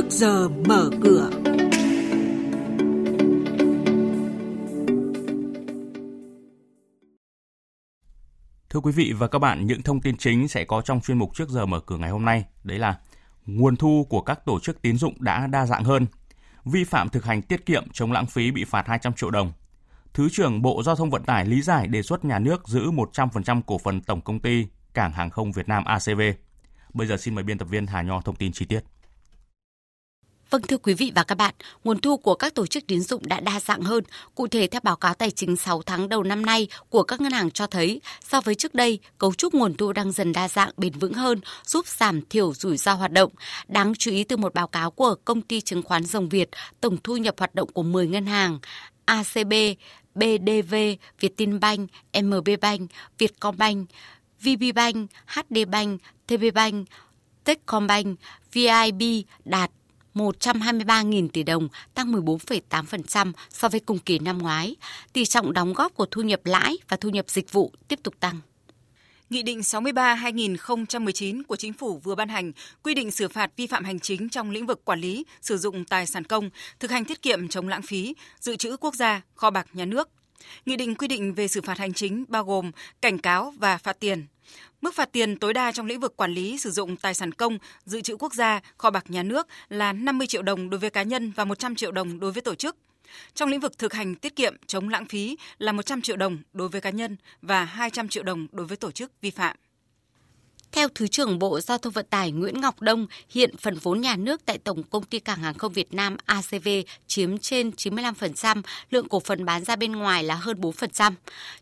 trước giờ mở cửa. Thưa quý vị và các bạn, những thông tin chính sẽ có trong chuyên mục trước giờ mở cửa ngày hôm nay. Đấy là nguồn thu của các tổ chức tín dụng đã đa dạng hơn. Vi phạm thực hành tiết kiệm chống lãng phí bị phạt 200 triệu đồng. Thứ trưởng Bộ Giao thông Vận tải lý giải đề xuất nhà nước giữ 100% cổ phần tổng công ty Cảng hàng không Việt Nam ACV. Bây giờ xin mời biên tập viên Hà Nho thông tin chi tiết. Vâng thưa quý vị và các bạn, nguồn thu của các tổ chức tín dụng đã đa dạng hơn. Cụ thể theo báo cáo tài chính 6 tháng đầu năm nay của các ngân hàng cho thấy, so với trước đây, cấu trúc nguồn thu đang dần đa dạng bền vững hơn, giúp giảm thiểu rủi ro hoạt động. Đáng chú ý từ một báo cáo của công ty chứng khoán Rồng Việt, tổng thu nhập hoạt động của 10 ngân hàng ACB, BDV, Vietinbank, MB Bank, Vietcombank, VPBank, HD Bank, TP Bank, Techcombank, VIB đạt 123.000 tỷ đồng, tăng 14,8% so với cùng kỳ năm ngoái. Tỷ trọng đóng góp của thu nhập lãi và thu nhập dịch vụ tiếp tục tăng. Nghị định 63-2019 của Chính phủ vừa ban hành quy định xử phạt vi phạm hành chính trong lĩnh vực quản lý, sử dụng tài sản công, thực hành tiết kiệm chống lãng phí, dự trữ quốc gia, kho bạc nhà nước. Nghị định quy định về xử phạt hành chính bao gồm cảnh cáo và phạt tiền. Mức phạt tiền tối đa trong lĩnh vực quản lý sử dụng tài sản công, dự trữ quốc gia, kho bạc nhà nước là 50 triệu đồng đối với cá nhân và 100 triệu đồng đối với tổ chức. Trong lĩnh vực thực hành tiết kiệm chống lãng phí là 100 triệu đồng đối với cá nhân và 200 triệu đồng đối với tổ chức vi phạm. Theo Thứ trưởng Bộ Giao thông Vận tải Nguyễn Ngọc Đông, hiện phần vốn nhà nước tại Tổng Công ty Cảng hàng không Việt Nam ACV chiếm trên 95%, lượng cổ phần bán ra bên ngoài là hơn 4%.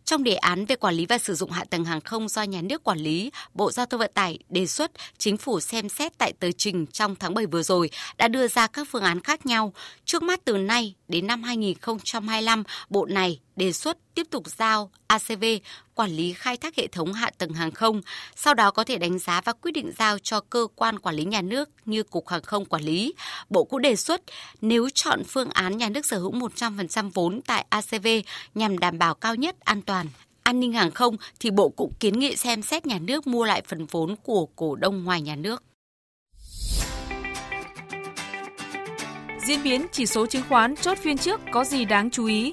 Trong đề án về quản lý và sử dụng hạ tầng hàng không do nhà nước quản lý, Bộ Giao thông Vận tải đề xuất chính phủ xem xét tại tờ trình trong tháng 7 vừa rồi đã đưa ra các phương án khác nhau. Trước mắt từ nay đến năm 2025, Bộ này đề xuất tiếp tục giao ACV quản lý khai thác hệ thống hạ tầng hàng không, sau đó có thể đánh giá và quyết định giao cho cơ quan quản lý nhà nước như Cục Hàng không quản lý. Bộ cũng đề xuất nếu chọn phương án nhà nước sở hữu 100% vốn tại ACV nhằm đảm bảo cao nhất an toàn, an ninh hàng không thì Bộ cũng kiến nghị xem xét nhà nước mua lại phần vốn của cổ đông ngoài nhà nước. Diễn biến chỉ số chứng khoán chốt phiên trước có gì đáng chú ý?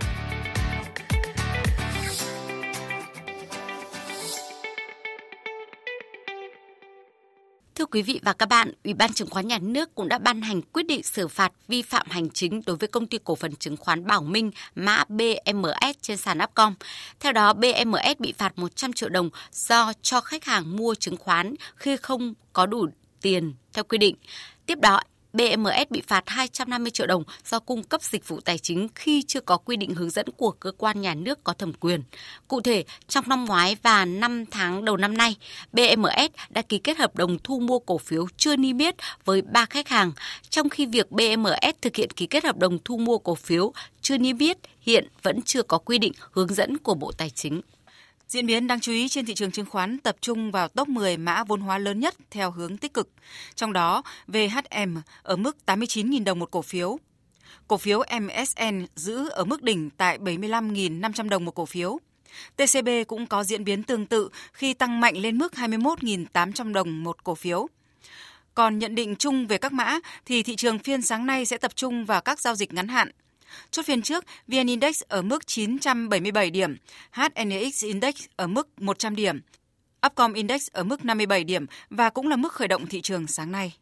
quý vị và các bạn, Ủy ban Chứng khoán Nhà nước cũng đã ban hành quyết định xử phạt vi phạm hành chính đối với công ty cổ phần chứng khoán Bảo Minh mã BMS trên sàn Upcom. Theo đó, BMS bị phạt 100 triệu đồng do cho khách hàng mua chứng khoán khi không có đủ tiền theo quy định. Tiếp đó, BMS bị phạt 250 triệu đồng do cung cấp dịch vụ tài chính khi chưa có quy định hướng dẫn của cơ quan nhà nước có thẩm quyền. Cụ thể, trong năm ngoái và 5 tháng đầu năm nay, BMS đã ký kết hợp đồng thu mua cổ phiếu chưa niêm yết với ba khách hàng, trong khi việc BMS thực hiện ký kết hợp đồng thu mua cổ phiếu chưa niêm yết hiện vẫn chưa có quy định hướng dẫn của Bộ Tài chính. Diễn biến đáng chú ý trên thị trường chứng khoán tập trung vào top 10 mã vốn hóa lớn nhất theo hướng tích cực. Trong đó, VHM ở mức 89.000 đồng một cổ phiếu. Cổ phiếu MSN giữ ở mức đỉnh tại 75.500 đồng một cổ phiếu. TCB cũng có diễn biến tương tự khi tăng mạnh lên mức 21.800 đồng một cổ phiếu. Còn nhận định chung về các mã thì thị trường phiên sáng nay sẽ tập trung vào các giao dịch ngắn hạn – Chốt phiên trước, VN Index ở mức 977 điểm, HNX Index ở mức 100 điểm, Upcom Index ở mức 57 điểm và cũng là mức khởi động thị trường sáng nay.